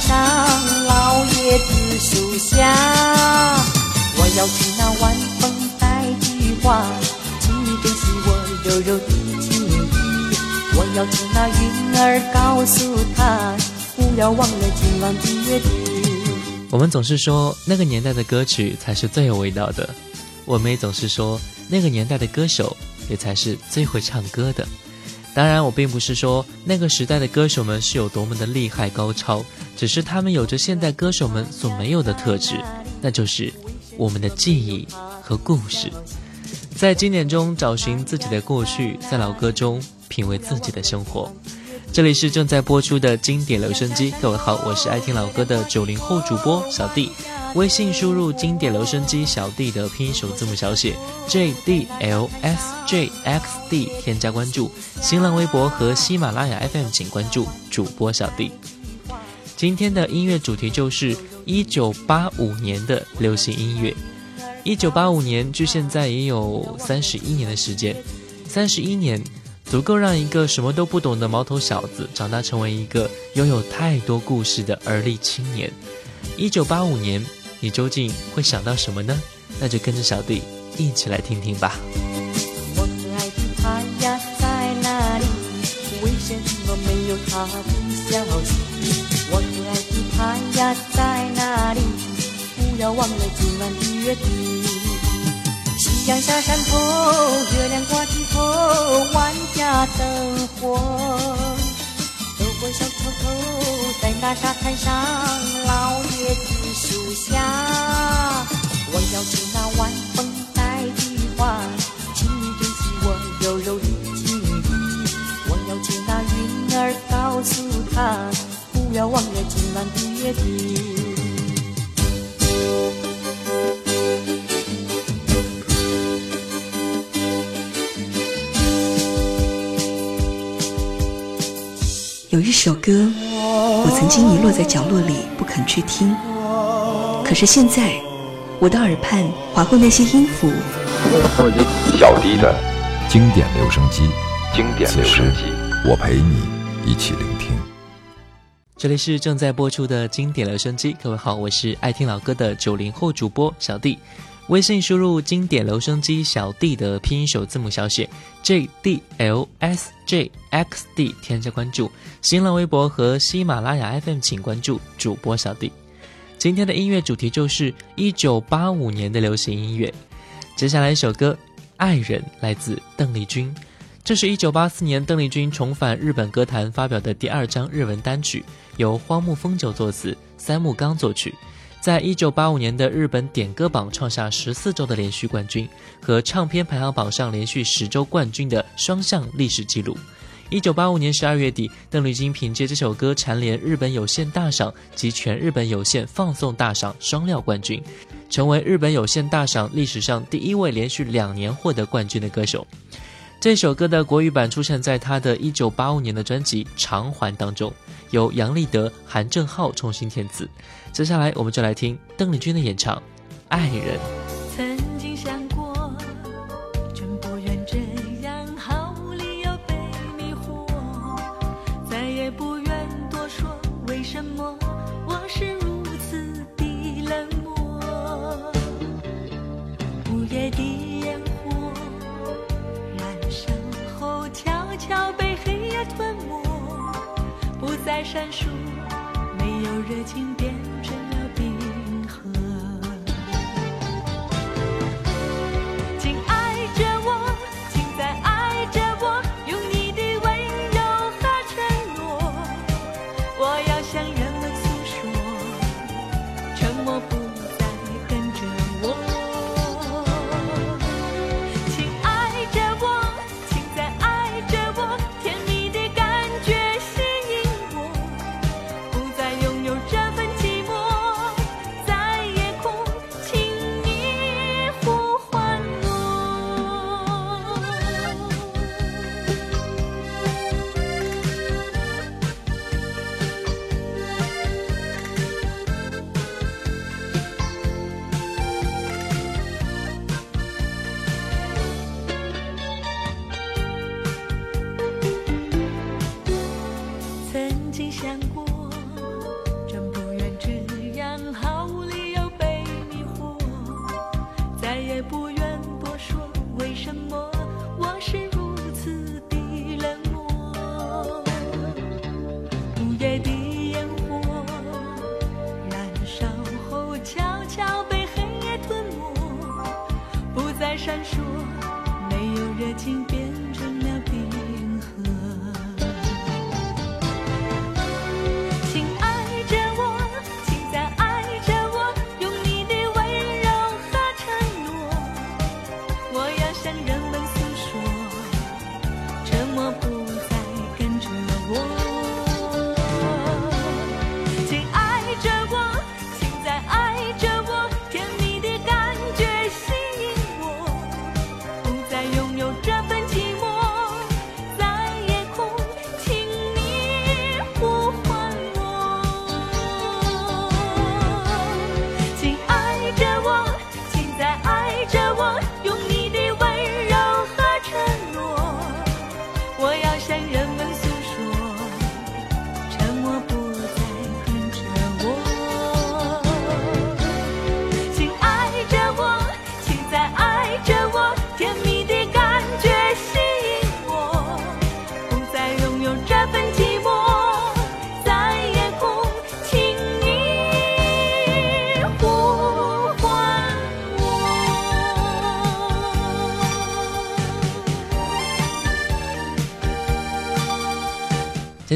上，老爷子树下，我要听那晚风带句话，请你珍惜我柔柔的情意。我要听那云儿告诉他，不要忘了今晚的约定。我们总是说那个年代的歌曲才是最有味道的，我们也总是说那个年代的歌手也才是最会唱歌的。当然，我并不是说那个时代的歌手们是有多么的厉害高超，只是他们有着现代歌手们所没有的特质，那就是我们的记忆和故事。在经典中找寻自己的过去，在老歌中品味自己的生活。这里是正在播出的经典留声机，各位好，我是爱听老歌的九零后主播小弟。微信输入“经典留声机小弟”的拼音首字母小写 J D L S J X D，添加关注。新浪微博和喜马拉雅 FM 请关注主播小弟。今天的音乐主题就是一九八五年的流行音乐。一九八五年距现在也有三十一年的时间，三十一年足够让一个什么都不懂的毛头小子长大成为一个拥有太多故事的而立青年。一九八五年。你究竟会想到什么呢？那就跟着小弟一起来听听吧。我可爱的他呀在哪里？为什么没有他不要忘了今晚的约定。夕阳下山头，月亮挂枝头，万家灯火。走过小桥头，在那沙滩上，老椰子树下，我要听那晚风带的话，请你珍惜我柔柔的情意。我要听那云儿告诉他，不要忘了今晚的约定。有一首歌，我曾经遗落在角落里不肯去听，可是现在，我的耳畔划过那些音符。小迪的经典留声机，经典留声机，我陪你一起聆听。这里是正在播出的经典留声机，各位好，我是爱听老歌的九零后主播小弟。微信输入“经典留声机小弟”的拼音首字母小写 J D L S J X D，添加关注。新浪微博和喜马拉雅 FM 请关注主播小弟。今天的音乐主题就是一九八五年的流行音乐。接下来一首歌《爱人》来自邓丽君，这是一九八四年邓丽君重返日本歌坛发表的第二张日文单曲，由荒木丰久作词，三木刚作曲。在一九八五年的日本点歌榜创下十四周的连续冠军，和唱片排行榜上连续十周冠军的双向历史记录。一九八五年十二月底，邓丽君凭借这首歌蝉联日本有线大赏及全日本有线放送大赏双料冠军，成为日本有线大赏历史上第一位连续两年获得冠军的歌手。这首歌的国语版出现在他的一九八五年的专辑《偿还》当中，由杨立德、韩正浩重新填词。接下来，我们就来听邓丽君的演唱《爱人》。闪烁，没有热情。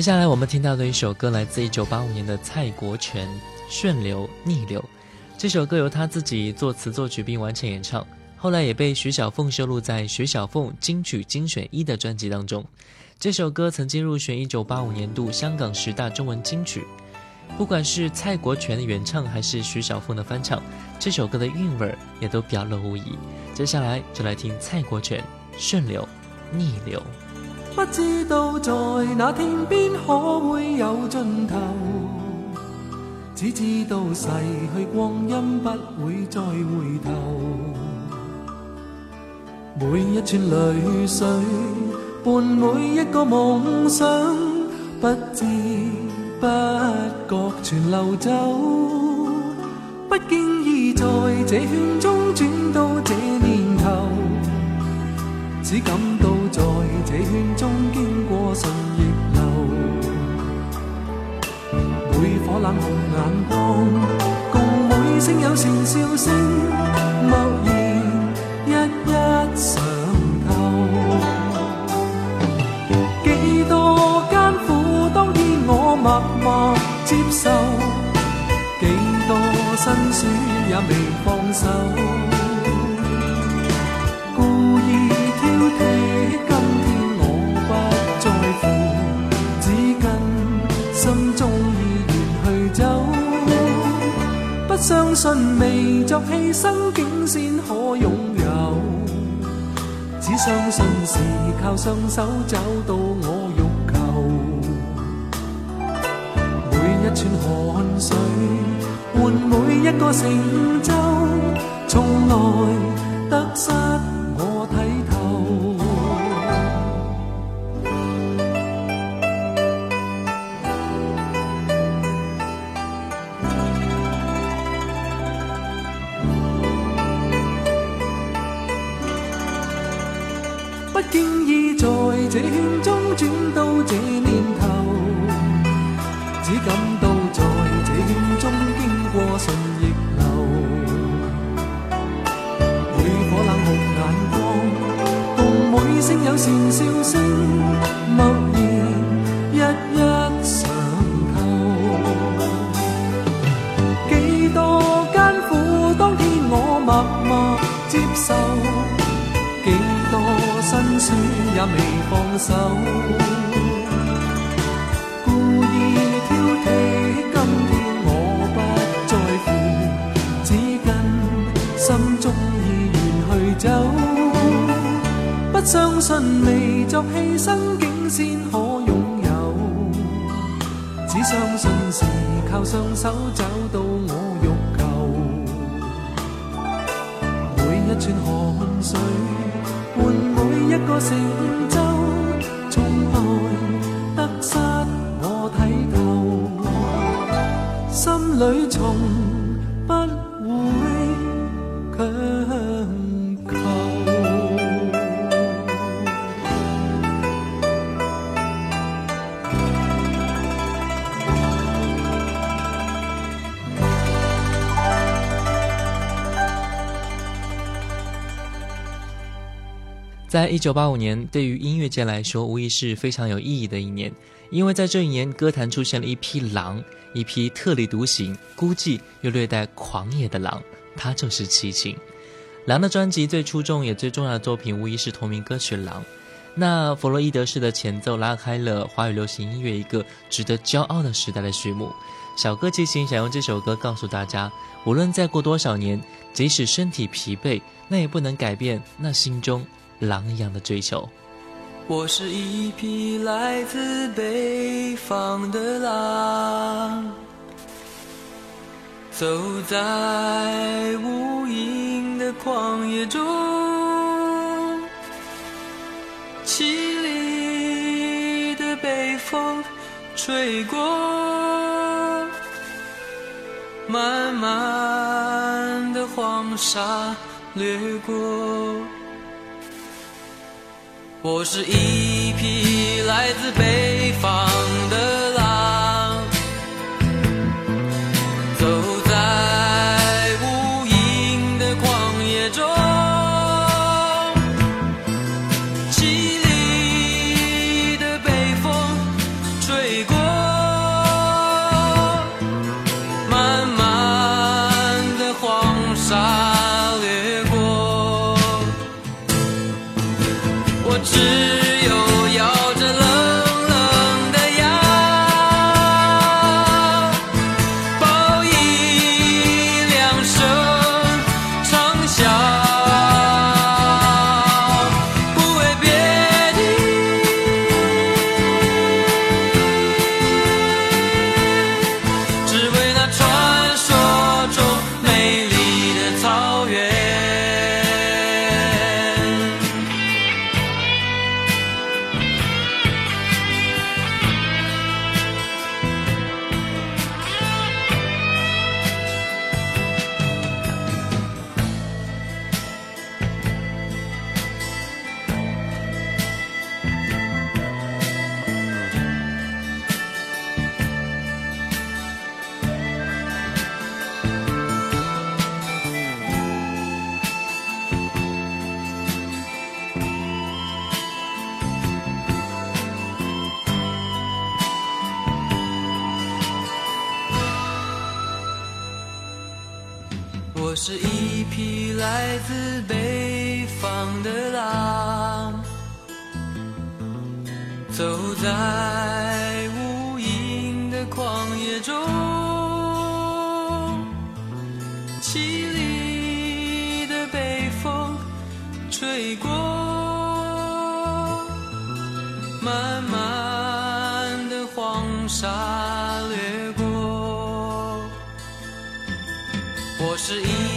接下来我们听到的一首歌来自一九八五年的蔡国权《顺流逆流》。这首歌由他自己作词作曲并完成演唱，后来也被徐小凤收录在徐小凤金曲精选一的专辑当中。这首歌曾经入选一九八五年度香港十大中文金曲。不管是蔡国权的原唱还是徐小凤的翻唱，这首歌的韵味儿也都表露无遗。接下来就来听蔡国权《顺流逆流》。不知道在那天边可会有尽头，只知道逝去光阴不会再回头。每一串泪水伴每一个梦想，不知不觉全流走。不经意在这圈中转到这年头。只感到在这圈中經過順逆流，每顆冷酷眼光，共每聲友善笑聲，默然一一嘗透。幾多艱苦，當天我默默接受，幾多辛酸也未放手。相信未作牺牲，竟先可拥有。只相信是靠双手找到我欲求。每一串汗水换每一个成就，从来得失。不经意在這圈中轉到這年頭，只感到在這圈中經過順逆流。每颗冷酷眼光，共每聲友善笑聲，默然一一嘗透。幾多艱苦，當天我默默接受，也未放手。故意挑剔，今天我不在乎，只跟心中意愿去走。不相信未作牺牲，竟先可拥有。只相信是靠双手找到我欲求。每一串汗水个成就，從來得失我睇透，心里从在一九八五年，对于音乐界来说，无疑是非常有意义的一年，因为在这一年，歌坛出现了一匹狼，一匹特立独行、孤寂又略带狂野的狼，它就是齐秦。狼的专辑最出众也最重要的作品，无疑是同名歌曲《狼》。那弗洛伊德式的前奏，拉开了华语流行音乐一个值得骄傲的时代的序幕。小哥齐秦想用这首歌告诉大家，无论再过多少年，即使身体疲惫，那也不能改变那心中。狼一样的追求。我是一匹来自北方的狼，走在无垠的旷野中，凄厉的北风吹过，漫漫的黄沙掠过。我是一匹来自北方的狼走在无垠的旷野中。我是一匹来自北方的狼走在无垠的旷野中凄厉的北风吹过漫漫的黄沙掠过我是一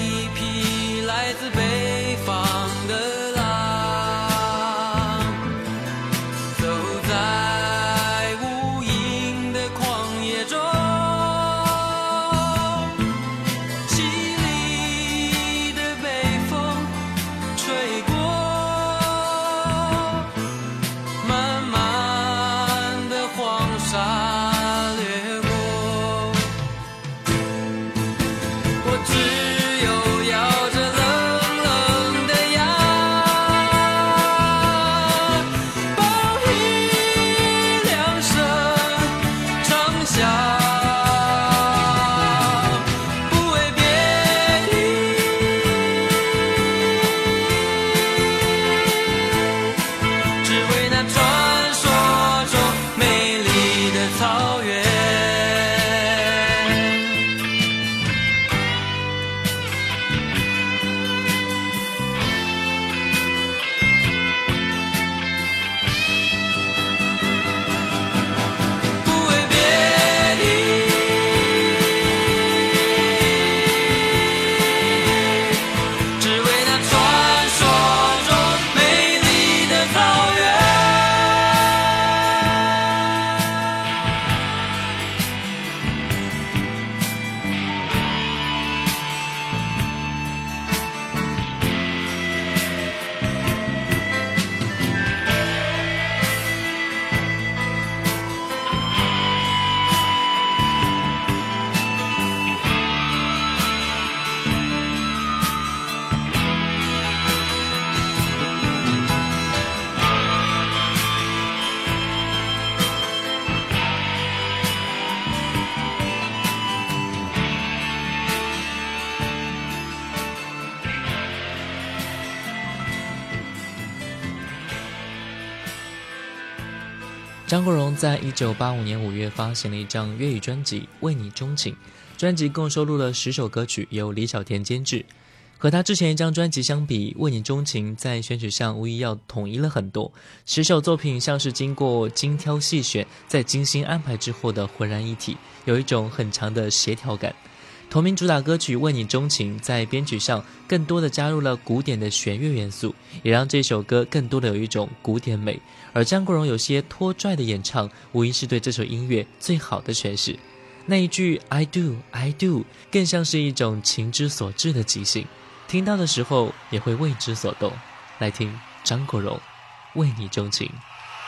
张国荣在一九八五年五月发行了一张粤语专辑《为你钟情》，专辑共收录了十首歌曲，由李小田监制。和他之前一张专辑相比，《为你钟情》在选曲上无疑要统一了很多。十首作品像是经过精挑细选、在精心安排之后的浑然一体，有一种很强的协调感。同名主打歌曲《为你钟情》在编曲上更多的加入了古典的弦乐元素，也让这首歌更多的有一种古典美。而张国荣有些拖拽的演唱，无疑是对这首音乐最好的诠释。那一句 “I do, I do”，更像是一种情之所至的即兴。听到的时候也会为之所动。来听张国荣《为你钟情》。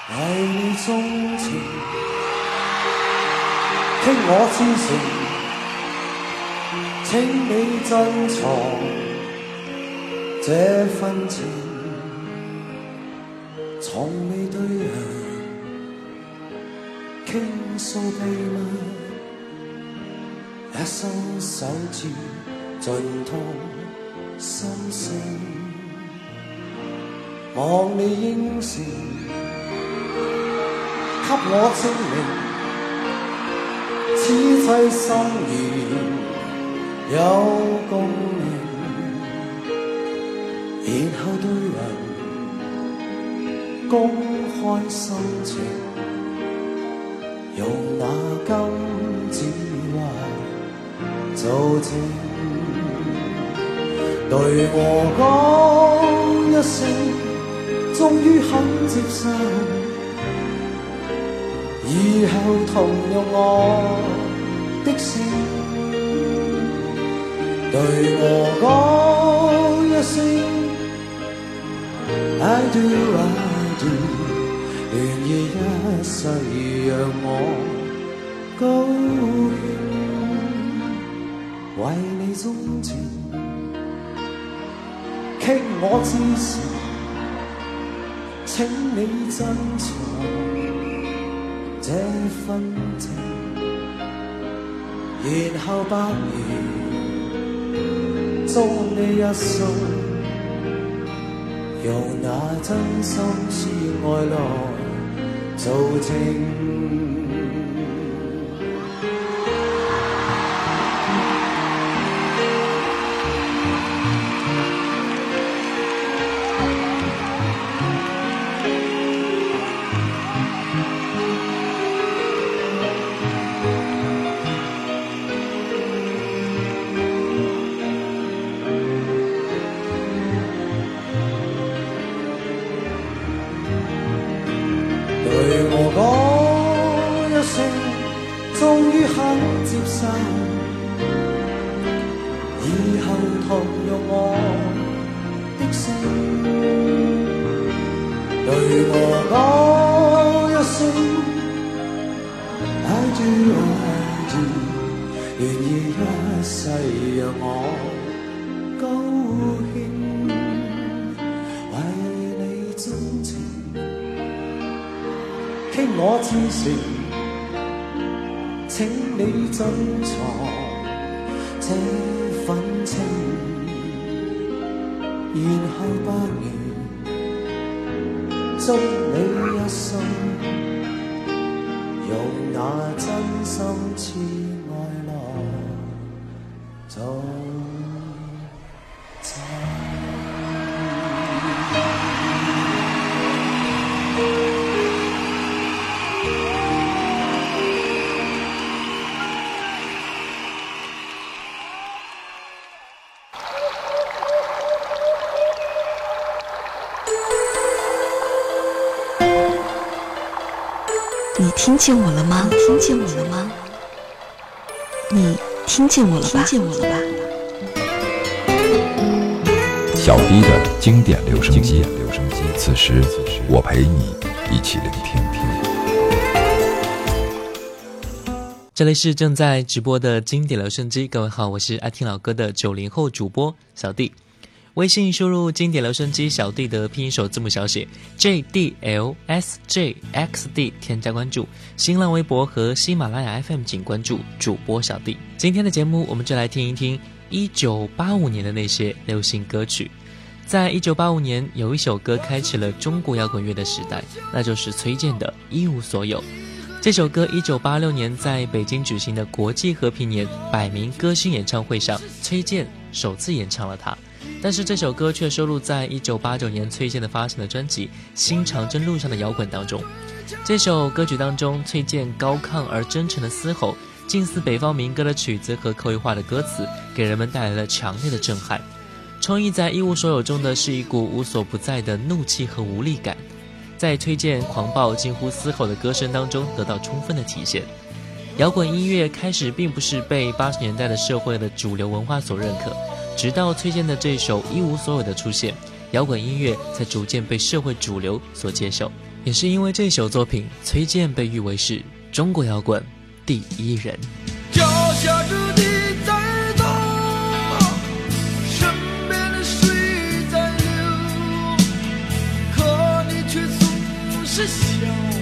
为你钟情，听我至诚，请你珍藏这份情，从未对人倾诉秘密，一生守住尽吐。心声，望你应承，给我证明，此际心愿有共鸣，然后对人公开心情，用那金指环做证。对我讲一声，终于肯接受，以后同用我的姓。对我讲一声，I do I do，愿意一世让我高兴，为你钟情。倾我至诚，请你珍藏这份情，然后百年祝你一生，用那真心痴爱来做证。听见我了吗？听见我了吗？你听见我了吧？听见我了吧？小弟的经典留声机，此时我陪你一起聆听。这里是正在直播的经典留声机，各位好，我是爱听老歌的九零后主播小弟。微信输入经典留声机小弟的拼音首字母小写 J D L S J X D，添加关注。新浪微博和喜马拉雅 FM 请关注主播小弟。今天的节目，我们就来听一听一九八五年的那些流行歌曲。在一九八五年，有一首歌开启了中国摇滚乐的时代，那就是崔健的《一无所有》。这首歌一九八六年在北京举行的国际和平年百名歌星演唱会上，崔健首次演唱了它。但是这首歌却收录在一九八九年崔健的发行的专辑《新长征路上的摇滚》当中。这首歌曲当中，崔健高亢而真诚的嘶吼，近似北方民歌的曲子和口语化的歌词，给人们带来了强烈的震撼。充溢在一无所有中的是一股无所不在的怒气和无力感，在崔健狂暴、近乎嘶吼的歌声当中得到充分的体现。摇滚音乐开始并不是被八十年代的社会的主流文化所认可，直到崔健的这首《一无所有》的出现，摇滚音乐才逐渐被社会主流所接受。也是因为这首作品，崔健被誉为是中国摇滚第一人。脚下着地。是笑。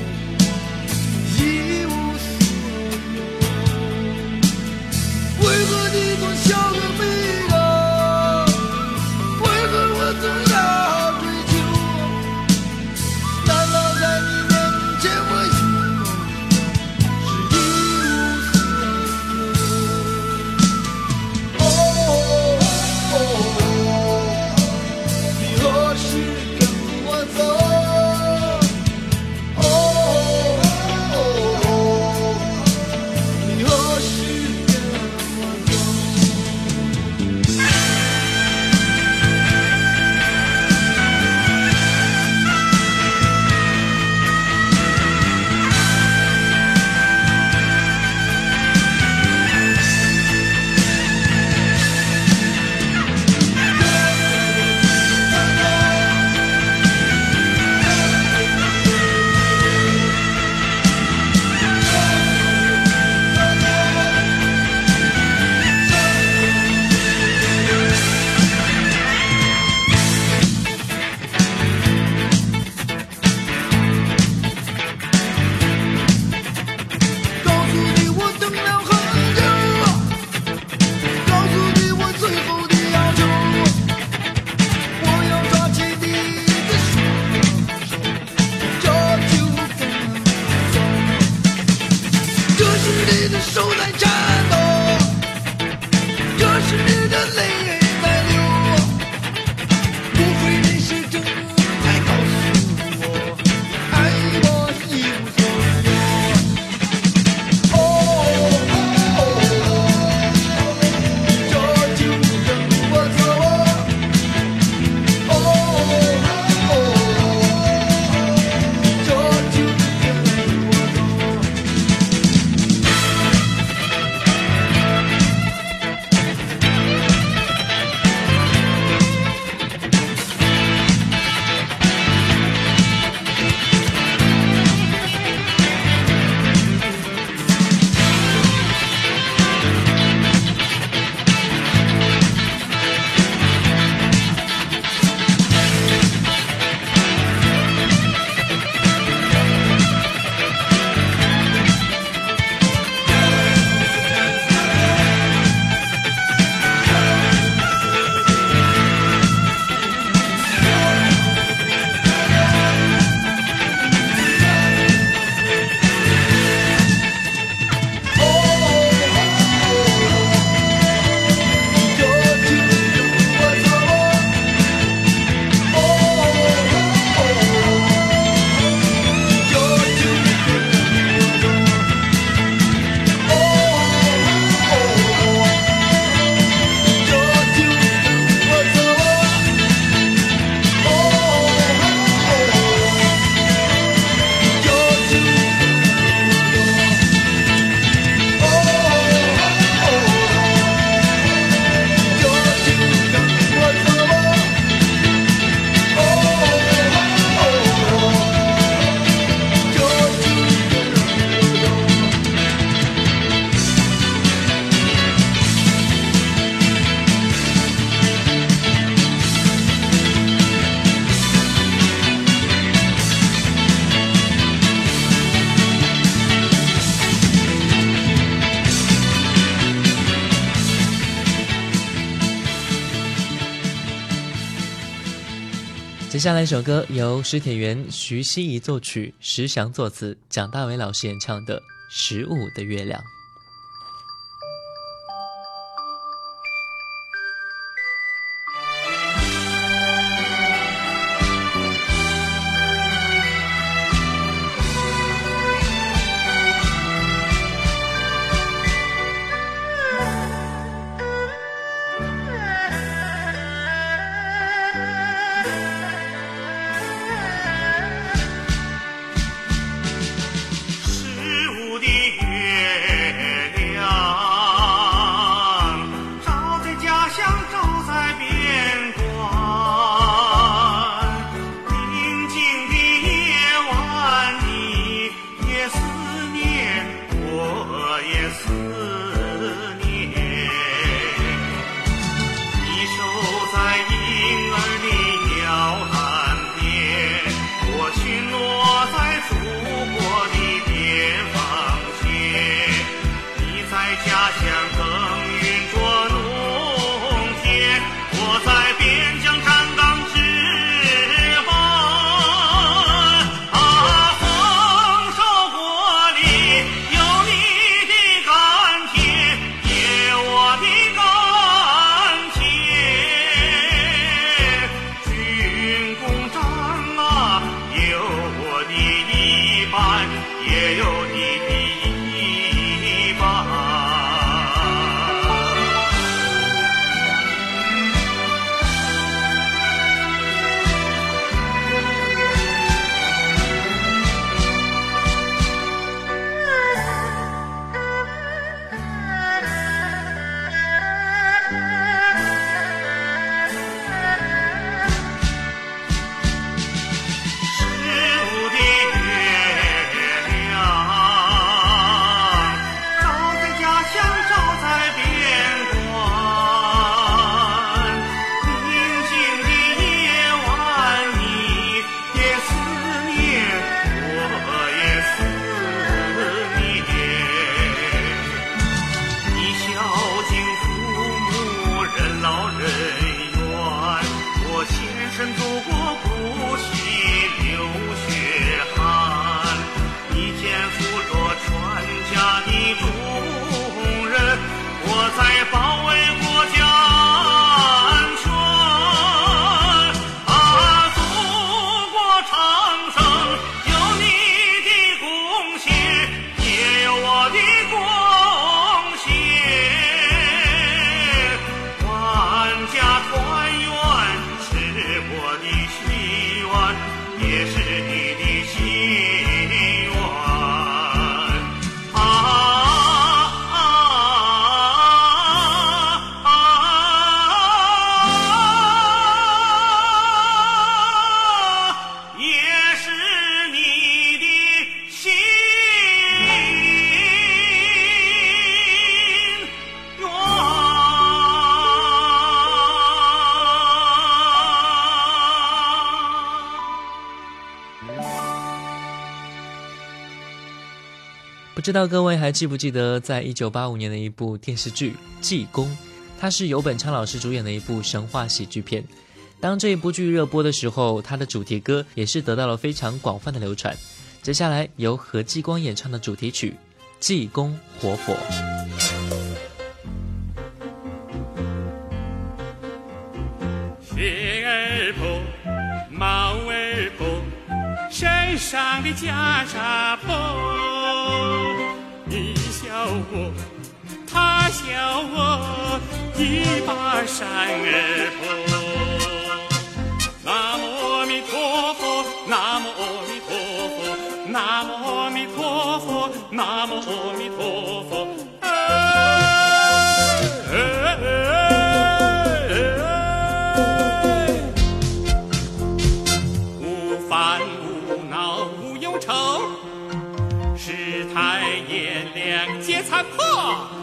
下来一首歌由石铁元、徐熙怡作曲，石翔作词，蒋大为老师演唱的《十五的月亮》。知道各位还记不记得，在一九八五年的一部电视剧《济公》，它是由本昌老师主演的一部神话喜剧片。当这一部剧热播的时候，它的主题歌也是得到了非常广泛的流传。接下来由何继光演唱的主题曲《济公活佛》。上的袈裟破。你笑我，他笑我一把扇儿破。南无阿弥陀佛，南无阿弥陀佛，南无阿弥陀佛，南无阿弥陀佛。两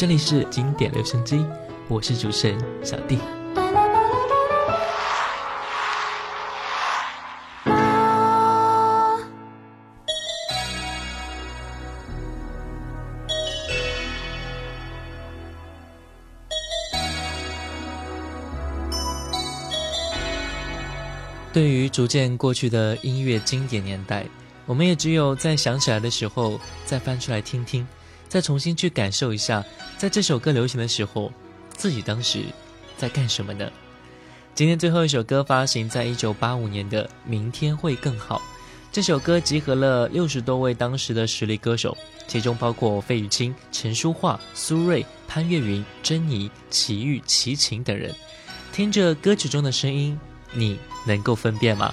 这里是经典留声机，我是主持人小弟。对于逐渐过去的音乐经典年代，我们也只有在想起来的时候再翻出来听听。再重新去感受一下，在这首歌流行的时候，自己当时在干什么呢？今天最后一首歌发行在一九八五年的《明天会更好》。这首歌集合了六十多位当时的实力歌手，其中包括费玉清、陈淑桦、苏芮、潘越云、珍妮、齐豫、齐秦等人。听着歌曲中的声音，你能够分辨吗？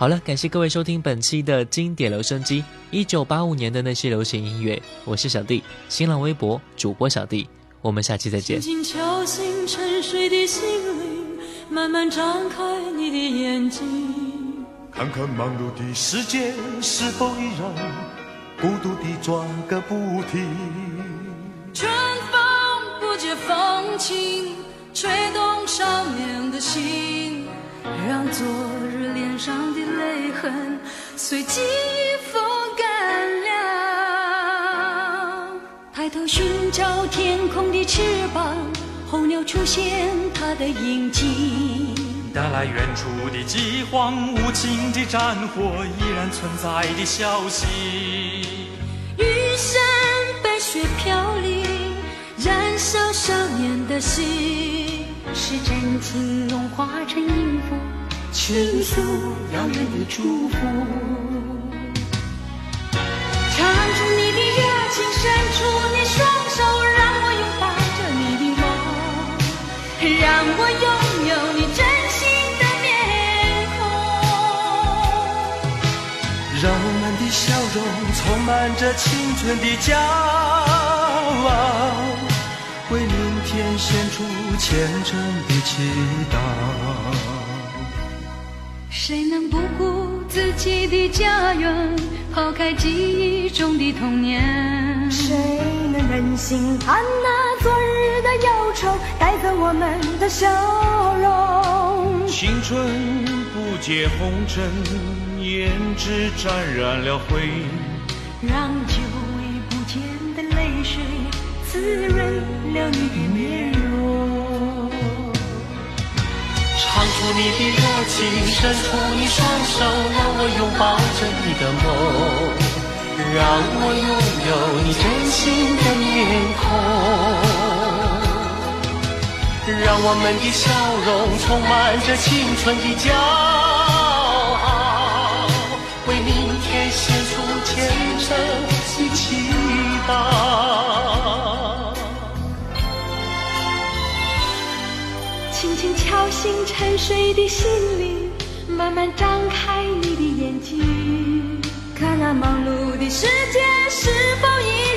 好了，感谢各位收听本期的经典留声机，一九八五年的那些流行音乐。我是小弟，新浪微博主播小弟，我们下期再见。轻轻敲醒沉睡的心灵，慢慢张开你的眼睛，看看忙碌的世界是否依然孤独地转个不停。春风不解风情，吹动少年的心，让昨日脸上的。泪痕随记忆风干了。抬头寻找天空的翅膀，候鸟出现它的影迹。带来远处的饥荒，无情的战火依然存在的消息。玉山白雪飘零，燃烧少年的心，是真情融化成音符。倾诉遥远的祝福，唱出你的热情，伸出你双手，让我拥抱着你的梦，让我拥有你真心的面孔，让我们的笑容充满着青春的骄傲，为明天献出虔诚的祈祷。谁能不顾自己的家园，抛开记忆中的童年？谁能忍心看那昨日的忧愁带走我们的笑容？青春不解红尘，胭脂沾染了灰，让滋润了你的面容。唱出你的热情，伸出你双手，让我拥抱着你的梦，让我拥有你真心的面孔，让我们的笑容充满着青春的骄傲，为明天献出虔诚的祈祷。高兴沉睡的心灵，慢慢张开你的眼睛，看那忙碌的世界是否已。